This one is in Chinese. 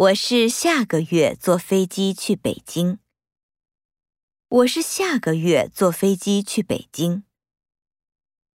我是下个月坐飞机去北京。我是下个月坐飞机去北京。